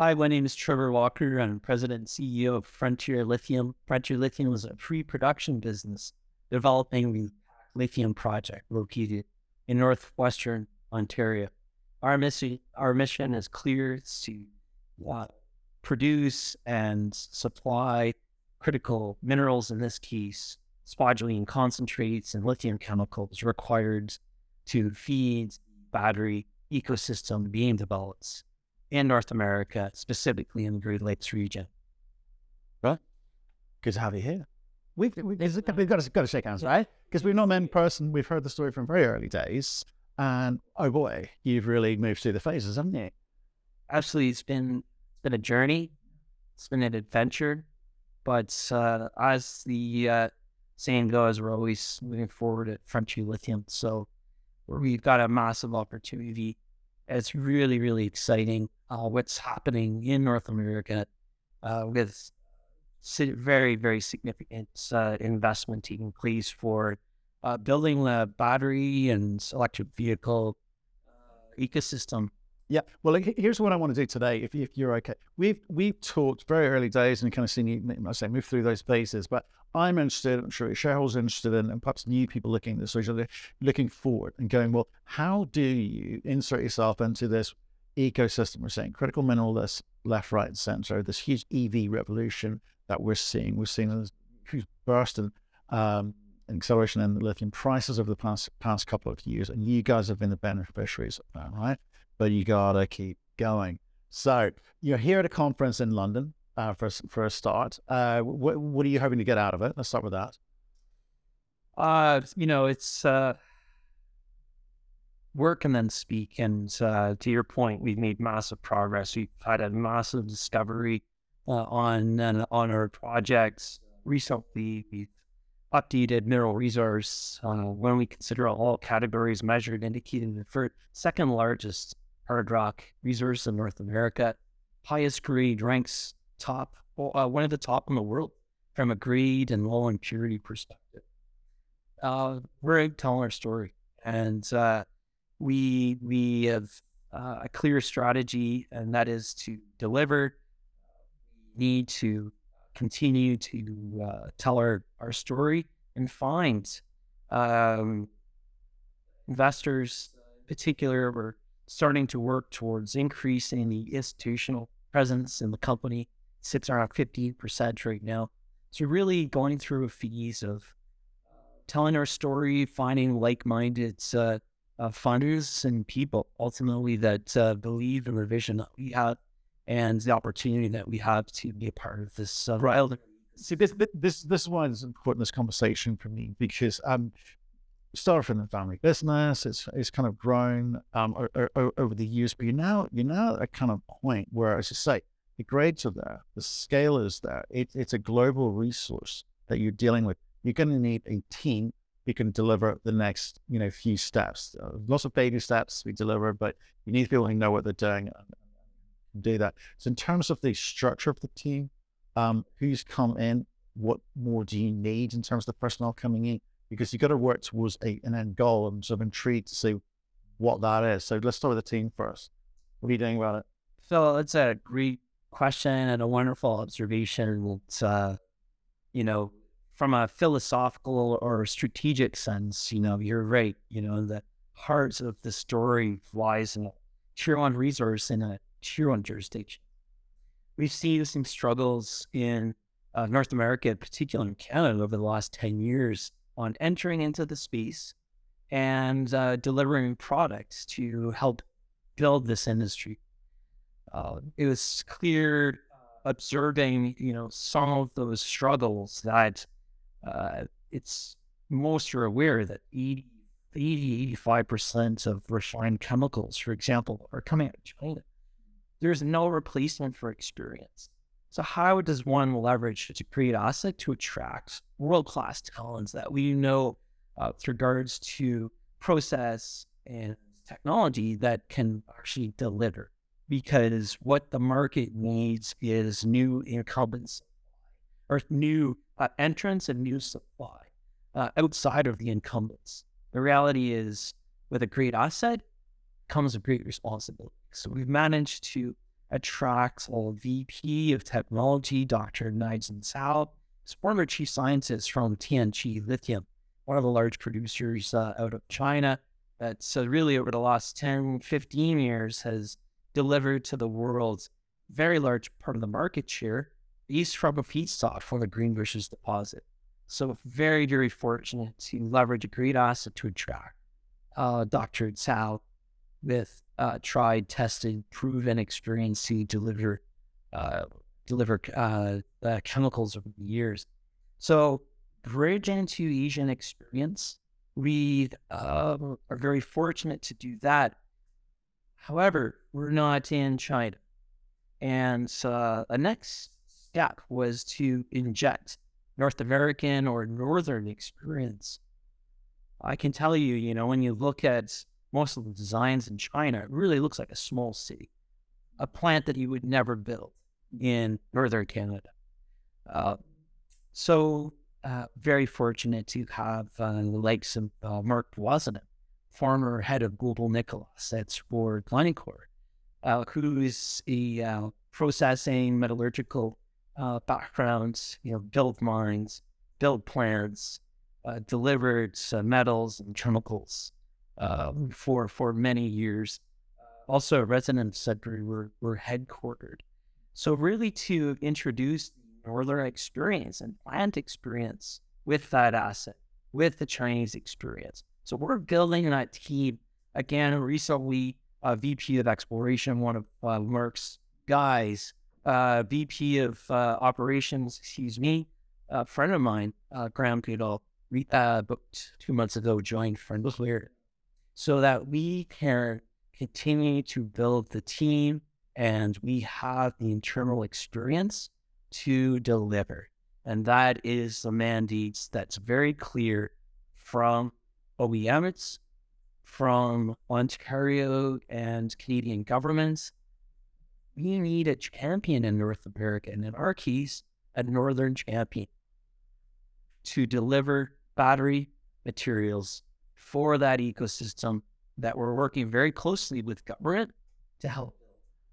Hi, my name is Trevor Walker. I'm president and CEO of Frontier Lithium. Frontier Lithium is a pre-production business developing the lithium project located in northwestern Ontario. Our mission, our mission is clear to uh, produce and supply critical minerals, in this case, spodumene concentrates and lithium chemicals required to feed battery ecosystem being developed in North America, specifically in the Great Lakes region. Right. Good to have you here. We've, we've, we've got, to, got to shake hands, right? Because we've not met in person. We've heard the story from very early days. And oh boy, you've really moved through the phases, haven't you? Absolutely. It's been, it's been a journey, it's been an adventure. But uh, as the uh, saying goes, we're always moving forward at Frontier Lithium. So we've got a massive opportunity. It's really, really exciting uh, what's happening in North America uh, with very, very significant uh, investment taking place for uh, building a battery and electric vehicle uh, ecosystem. Yeah. Well, here's what I want to do today. If, if you're okay, we've we've talked very early days and kind of seen you, I say, move through those phases. But I'm interested, I'm sure shareholders are interested in, and perhaps new people looking at this, so they're looking forward and going, well, how do you insert yourself into this ecosystem? We're saying critical mineral list, left, right, and center, this huge EV revolution that we're seeing. We're seeing a huge burst in um, acceleration in the lithium prices over the past past couple of years, and you guys have been the beneficiaries of that, right? But you gotta keep going. So you're here at a conference in London uh, for for a start. Uh, what what are you hoping to get out of it? Let's start with that. Uh, you know, it's uh, work and then speak. And uh, to your point, we've made massive progress. We've had a massive discovery uh, on uh, on our projects recently. We've updated mineral resource uh, when we consider all categories measured, indicating the first, second largest hard rock resource in North America, highest grade ranks top, uh, one of the top in the world from a grade and low impurity perspective. Uh, we're telling our story, and uh, we we have uh, a clear strategy, and that is to deliver. We need to continue to uh, tell our, our story and find um, investors, in particular, we're starting to work towards increasing the institutional presence in the company sits around 15% right now. So really going through a phase of telling our story, finding like-minded uh, uh, funders and people ultimately that uh, believe in the vision that we have and the opportunity that we have to be a part of this. Uh, right. See, this this this is why it's important this conversation for me because um, started from the family business. It's it's kind of grown um o- o- over the years, but you're now you're now at a kind of point where, as you say, the grades are there, the scale is there. It, it's a global resource that you're dealing with. You're going to need a team who can deliver the next, you know, few steps. Uh, lots of baby steps we deliver, but you need people who know what they're doing and do that. So in terms of the structure of the team, um, who's come in, what more do you need in terms of the personnel coming in? Because you've got to work towards a, an end goal. I'm sort of intrigued to see what that is. So let's start with the team first. What are you doing about it? So it's a great question and a wonderful observation. It's, uh, you know, from a philosophical or strategic sense, you know, you're right. You know, the heart of the story lies in a tier one resource in a tier one jurisdiction. We've seen some struggles in uh, North America, particularly in Canada, over the last 10 years on entering into the space and uh, delivering products to help build this industry uh, it was clear observing, you know, some of those struggles that uh, it's most are aware that 80, 80, 85% of refined chemicals, for example, are coming out of China. There's no replacement for experience. So how does one leverage to create asset to attract world-class talents that we know uh, with regards to process and technology that can actually deliver? Because what the market needs is new incumbents or new uh, entrants and new supply uh, outside of the incumbents. The reality is, with a great asset comes a great responsibility. So we've managed to attract a VP of technology, Dr. Naizhen Cao, his former chief scientist from Tianqi Lithium, one of the large producers uh, out of China. That's uh, really over the last 10, 15 years has delivered to the world's very large part of the market share based from a feedstock from the Greenbushes deposit. So very, very fortunate to leverage a great asset to attract uh, Dr. Cao with uh, tried, tested, proven experience to deliver uh, deliver uh, uh, chemicals over the years. So bridge into Asian experience. We uh, are very fortunate to do that. However, we're not in China. And uh, the next step was to inject North American or Northern experience. I can tell you, you know, when you look at most of the designs in China, it really looks like a small city, a plant that you would never build in Northern Canada. Uh, so, uh, very fortunate to have uh, the likes of uh, Mark Voisin, former head of Glencore Nickel, that's for Glencore, uh, who is a uh, processing metallurgical background, you know, built mines, built plants, delivered metals and chemicals um, for for many years. Also, residents said we were, were headquartered. So, really, to introduce the Northern experience and plant experience with that asset, with the Chinese experience. So, we're building that team. Again, recently, a VP of exploration, one of uh, Merck's guys, uh, VP of uh, operations, excuse me, a friend of mine, uh, Graham Goodall, uh, about two months ago joined Frontier so that we can continue to build the team and we have the internal experience to deliver. And that is the mandate that's very clear from OEMs, from Ontario and Canadian governments. We need a champion in North America, and in our case, a Northern champion to deliver battery materials for that ecosystem that we're working very closely with government to help.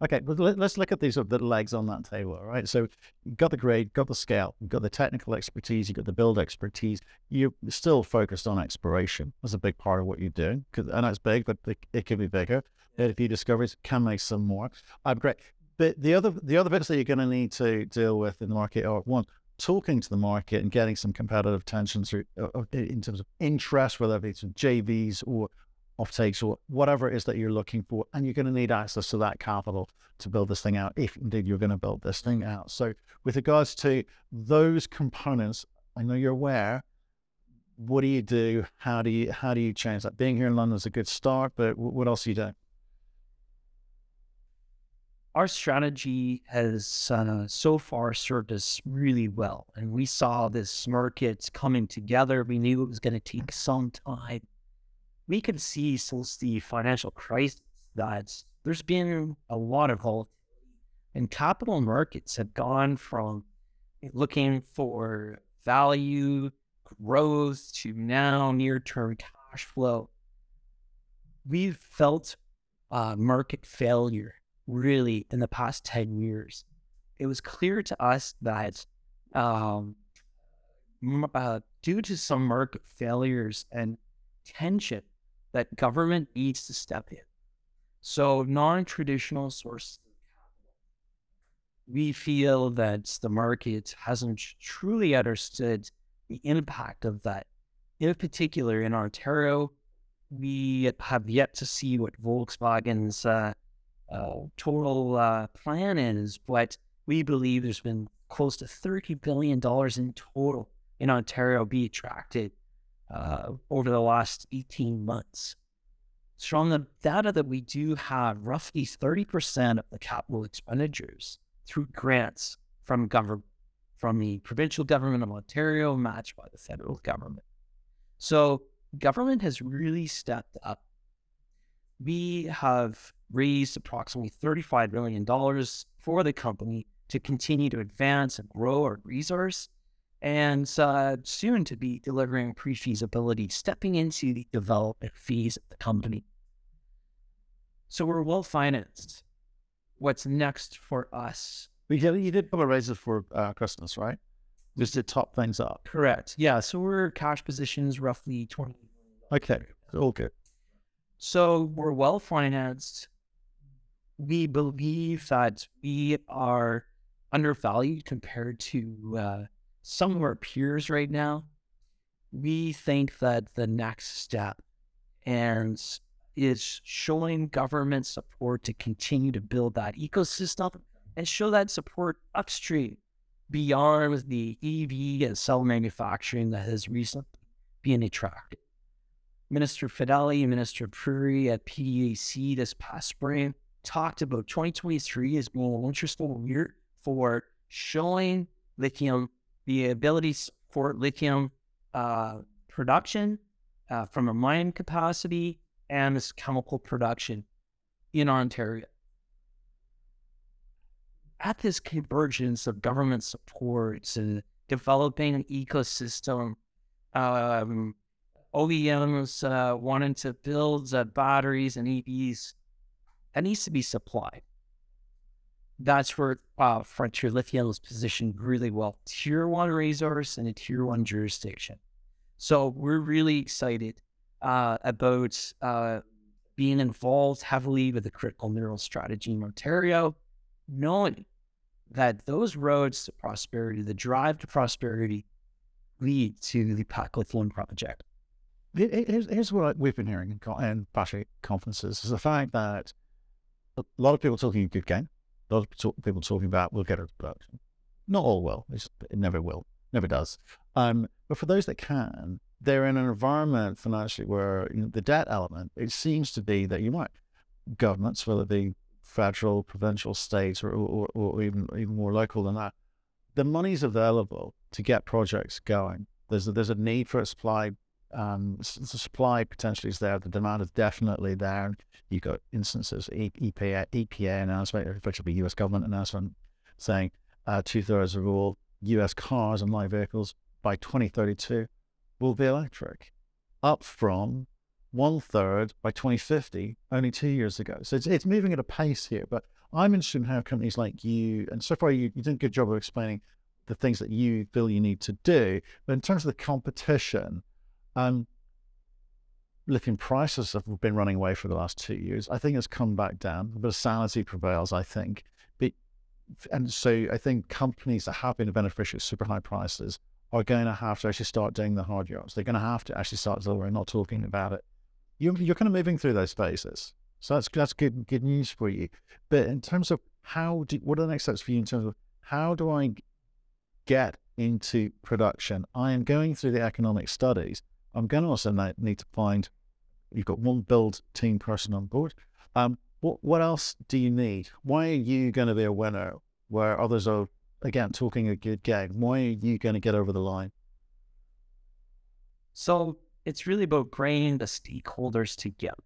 Okay, but let's look at these of the legs on that table, all right? So you've got the grade, got the scale, you've got the technical expertise, you've got the build expertise. You're still focused on exploration. That's a big part of what you're doing. I know it's big, but it, it could be bigger. If you discoveries can make some more. I'm great. But the other the other bits that you're going to need to deal with in the market are one, talking to the market and getting some competitive tension through uh, uh in terms of interest, whether it's in JVs or offtakes or whatever it is that you're looking for. And you're going to need access to that capital to build this thing out, if indeed you're going to build this thing out. So, with regards to those components, I know you're aware. What do you do? How do you how do you change that? Being here in London is a good start, but what else are you doing? our strategy has uh, so far served us really well. And we saw this market coming together. We knew it was going to take some time. We can see since the financial crisis that there's been a lot of volatility. And capital markets have gone from looking for value, growth to now near term cash flow. We've felt uh, market failure really in the past 10 years, it was clear to us that um, uh, due to some market failures and tension, that government needs to step in. So non-traditional sources of capital. We feel that the market hasn't truly understood the impact of that. In particular, in Ontario, we have yet to see what Volkswagen's uh, uh, total uh, plan is, but we believe there's been close to $30 billion in total in Ontario be attracted uh, over the last 18 months. So, the data that we do have, roughly 30% of the capital expenditures through grants from government, from the provincial government of Ontario, matched by the federal government. So, government has really stepped up. We have raised approximately $35 million for the company to continue to advance and grow our resource and uh, soon to be delivering pre feasibility, stepping into the development phase of the company. So we're well financed. what's next for us. We did, you did a raises for uh, Christmas, right? Just to top things up. Correct. Yeah. So we're cash positions roughly 20. Okay. All good. So we're well financed. We believe that we are undervalued compared to uh, some of our peers right now. We think that the next step and is showing government support to continue to build that ecosystem and show that support upstream beyond the EV and cell manufacturing that has recently been attracted. Minister Fedeli and Minister Pirie at PDAC this past spring talked about 2023 as being an interesting year for showing lithium, the ability for lithium uh, production uh, from a mine capacity and this chemical production in Ontario. At this convergence of government supports and developing an ecosystem, um, OEMs uh, wanting to build uh, batteries and EVs, that needs to be supplied. That's where uh, Frontier Lithium is positioned really well. Tier one resource and a tier one jurisdiction. So we're really excited uh, about uh, being involved heavily with the critical mineral strategy in Ontario, knowing that those roads to prosperity, the drive to prosperity, lead to the PAK Lithium project. Here's, what we've been hearing in, in battery conferences is the fact that a lot of people talking a good game, of people talking about we'll get it production. Not all will, it never will, never does. Um, but for those that can, they're in an environment financially where you know, the debt element, it seems to be that you might, governments, whether it be federal, provincial, state, or, or, or even, even more local than that, the money's available to get projects going. There's a, there's a need for a supply. Um, the supply potentially is there. The demand is definitely there. You've got instances, EPA, EPA announcement, effectively US government announcement saying uh, two thirds of all US cars and light vehicles by 2032 will be electric, up from one third by 2050 only two years ago. So it's, it's moving at a pace here. But I'm interested in how companies like you, and so far you, you did a good job of explaining the things that you feel you need to do. But in terms of the competition, um, lithium prices have been running away for the last two years. I think it's come back down. but sanity prevails, I think. But, and so I think companies that have been the beneficiaries of super high prices are going to have to actually start doing the hard yards. They're going to have to actually start delivering, not talking about it. You're, you're kind of moving through those phases. So that's that's good good news for you. But in terms of how do what are the next steps for you in terms of how do I get into production? I am going through the economic studies. I'm going to also need to find you've got one build team person on board. Um, what what else do you need? Why are you going to be a winner where others are again, talking a good game. Why are you going to get over the line? So it's really about bringing the stakeholders together.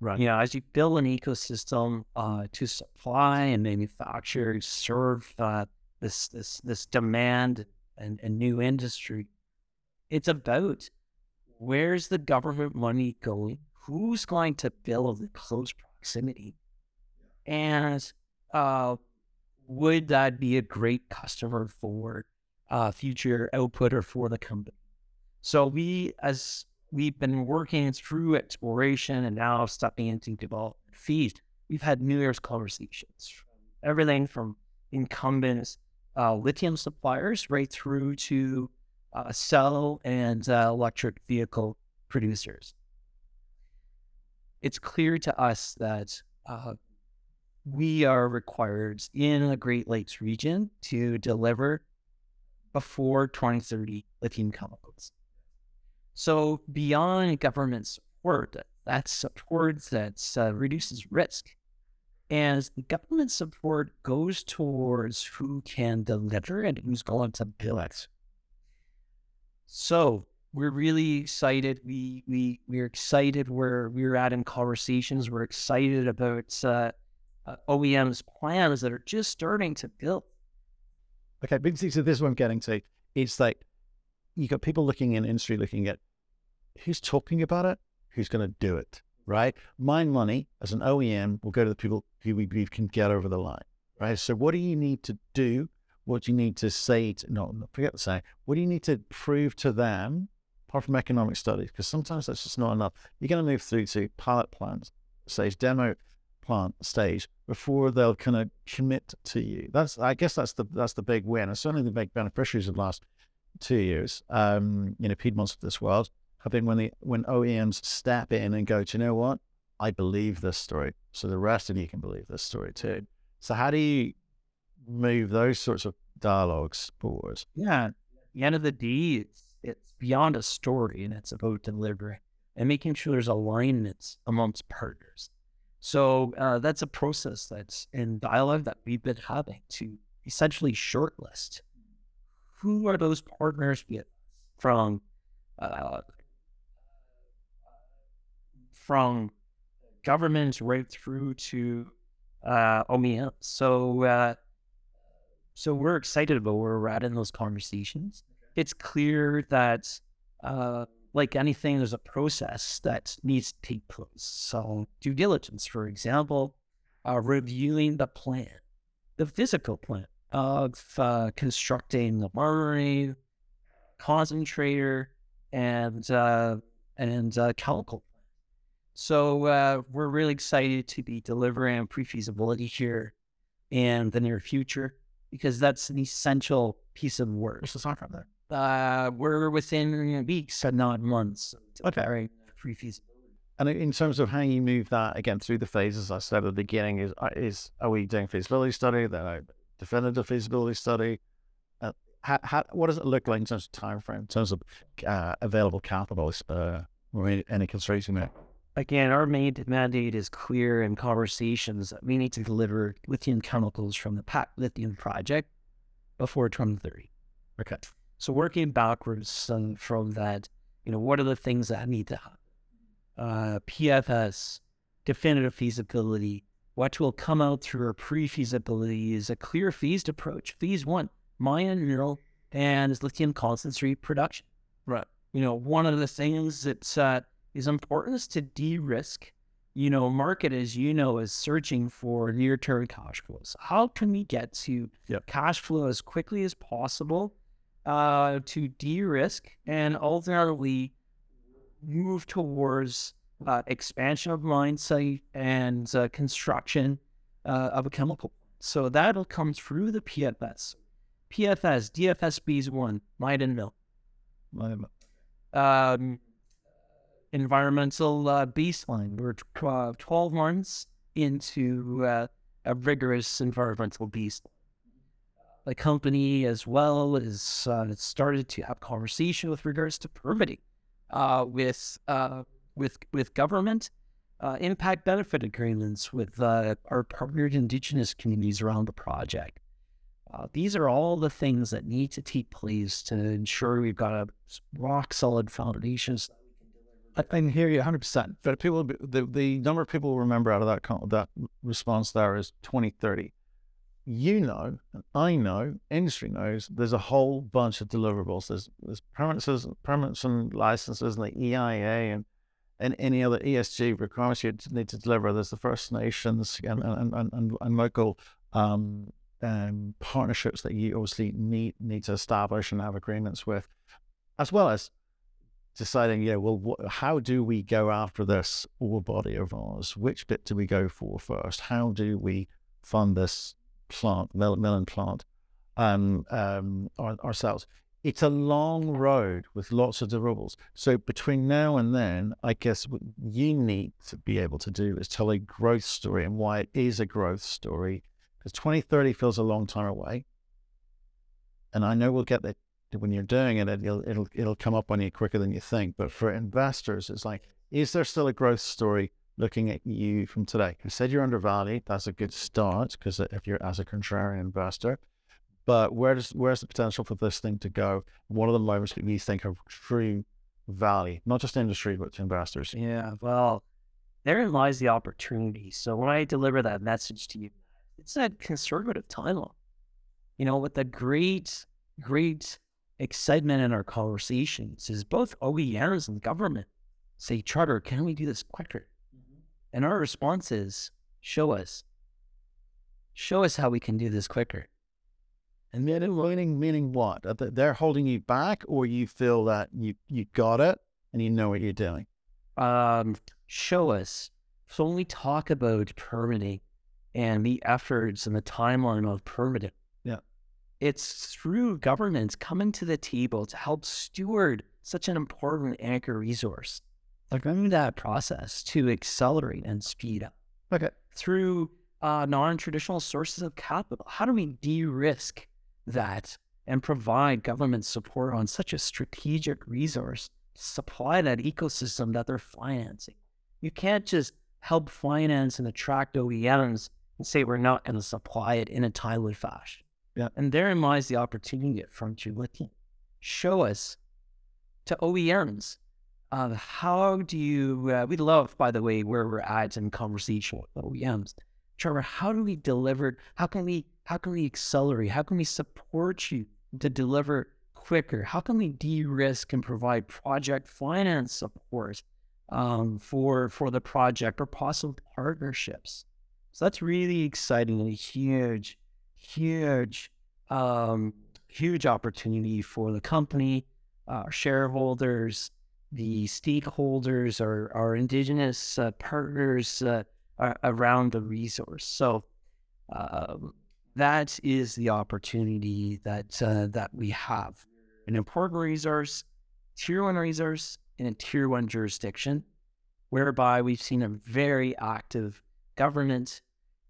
Right. You know, as you build an ecosystem uh, to supply and manufacture, serve uh, this this this demand and, and new industry, it's about where's the government money going? Who's going to build the close proximity? And uh, would that be a great customer for uh, future output or for the company? So we, as we've been working through exploration and now stepping into development feed, we've had numerous conversations, everything from incumbents, uh, lithium suppliers, right through to uh, cell and uh, electric vehicle producers. It's clear to us that uh, we are required in the Great Lakes region to deliver before 2030 lithium chemicals. So beyond government support, that support that uh, reduces risk. As the government support goes towards who can deliver and who's going to build it. So we're really excited. We we we're excited where we're at in conversations. We're excited about uh, uh, OEMs plans that are just starting to build. Okay, but so this is what I'm getting to. It's like you got people looking in industry looking at who's talking about it, who's going to do it. right? My money as an OEM will go to the people who we believe can get over the line, right? So what do you need to do? What do you need to say? To, forget to say. What do you need to prove to them, apart from economic studies? Because sometimes that's just not enough. You're going to move through to pilot plans stage, demo plant stage before they'll kind of commit to you. That's, I guess, that's the that's the big win, and certainly the big beneficiaries of the last two years. Um, you know, Piedmont's of this world have been when the when OEMs step in and go, do you know what? I believe this story, so the rest of you can believe this story too. So how do you move those sorts of dialogues forward? Yeah, the end of the day, it's it's beyond a story, and it's about delivering and making sure there's alignments amongst partners. So uh, that's a process that's in dialogue that we've been having to essentially shortlist who are those partners from uh, from governments right through to uh. So uh, so we're excited about where we're at in those conversations. It's clear that uh, like anything, there's a process that needs to take place. So, due diligence, for example, uh, reviewing the plan, the physical plan of uh, constructing the murmuring, concentrator, and uh, and uh, chemical. So uh, we're really excited to be delivering pre-feasibility here in the near future because that's an essential piece of work. What's the frame there? uh, we're within weeks and not months. Okay. Pre-feasibility. And in terms of how you move that again through the phases, I said at the beginning, is uh, is are we doing feasibility study, then a definitive feasibility study? Uh, how, how, what does it look like in terms of time frame, in terms of uh, available capital, uh, any constraints in there? Again, our main mandate is clear in conversations that we need to deliver lithium chemicals from the PAK lithium project before 2030. Okay. So working backwards um, from that, you know, what are the things that need to happen? Uh, PFS, definitive feasibility, what will come out through a pre-feasibility is a clear phased approach. Phase one, mine mineral and lithium concentrate production. Right. You know, one of the things that uh, is important is to de-risk. You know, market as you know is searching for near-term cash flows. How can we get to yep. cash flow as quickly as possible uh, to de-risk and ultimately move towards uh, expansion of mine site and uh, construction uh, of a chemical. So that'll come through the PFS. PFS, DFS B1, mine and mill. Mine um, environmental uh, baseline. We're t- 12 months into uh, a rigorous environmental baseline the company as well is uh, started to have conversation with regards to permitting uh, with uh, with with government uh, impact benefit agreements with uh, our partnered indigenous communities around the project. Uh, these are all the things that need to take place to ensure we've got a rock solid foundation. I, can hear you 100. percent But people, the the number of people remember out of that that response there is 2030 you know, I know, industry knows, there's a whole bunch of deliverables. There's there's permits, permits and licenses, and the EIA, and and any other ESG requirements you need to deliver. There's the First Nations and and and, and, and local um, um, partnerships that you obviously need need to establish and have agreements with, as well as deciding, yeah, well, how do we go after this ore body of ours? Which bit do we go for first? How do we fund this plant, melon plant, um, um, our, ourselves. It's a long road with lots of deliverables. So between now and then, I guess what you need to be able to do is tell a growth story and why it is a growth story. Because 2030 feels a long time away. And I know we'll get there when you're doing it, it'll, it'll, it'll come up on you quicker than you think. But for investors, it's like, is there still a growth story looking at you from today. You said you're undervalued. That's a good start because if you're as a contrarian investor, but where does where's the potential for this thing to go? What are the moments that you think are true value, not just industry, but to investors? Yeah, well, therein lies the opportunity. So when I deliver that message to you, it's that conservative timeline. You know, with the great, great excitement in our conversations is both OEMs and government say, Charter, can we do this quicker? And our response is show us. Show us how we can do this quicker. And meaning, meaning, meaning what? They're holding you back, or you feel that you you got it and you know what you're doing. Um, show us. So when we talk about permitting and the efforts and the timeline of permitting, it's through governments coming to the table to help steward such an important anchor resource. Like through that process to accelerate and speed up. Okay. Through uh, non-traditional sources of capital. How do we de-risk that and provide government support on such a strategic resource to supply that ecosystem that they're financing. You can't just help finance and attract OEMs and say we're not going to supply it in a timely fashion. Yeah. And therein lies the opportunity at Frontier Lithium. Show us to OEMs uh, how do you, uh, we love, by the way, where we're at in conversation with OEMs. Trevor, how do we deliver? How can we how can we accelerate? How can we support you to deliver quicker? How can we de-risk and provide project finance support um, for for the project or possible partnerships? So that's really exciting and a huge, huge, um, huge opportunity for the company, uh, shareholders, the stakeholders, our, our indigenous uh, partners, uh, around the resource. So um, that is the opportunity that uh, that we have. An important resource, tier one resource in a tier one jurisdiction, whereby we've seen a very active government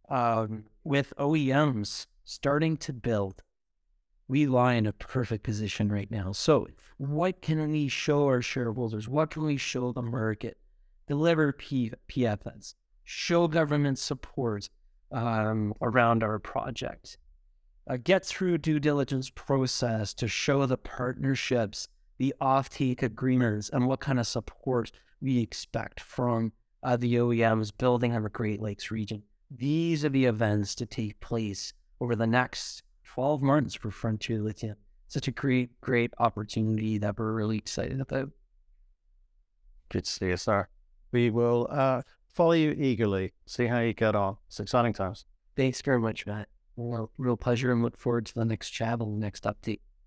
um, with OEMs starting to build. We lie in a perfect position right now. So, what can we show our shareholders? What can we show the market? Deliver P- PFS show government support um, around our project, uh, get through due diligence process to show the partnerships, the offtake agreements, and what kind of support we expect from uh, the OEMs building on the Great Lakes region. These are the events to take place over the next 12 months for Frontier Lithium. Such a great, great opportunity that we're really excited about. Good to see you, sir. We will uh, follow you eagerly, see how you get on. It's exciting times. Thanks very much, Matt. Well, real pleasure and look forward to the next chat and the next update.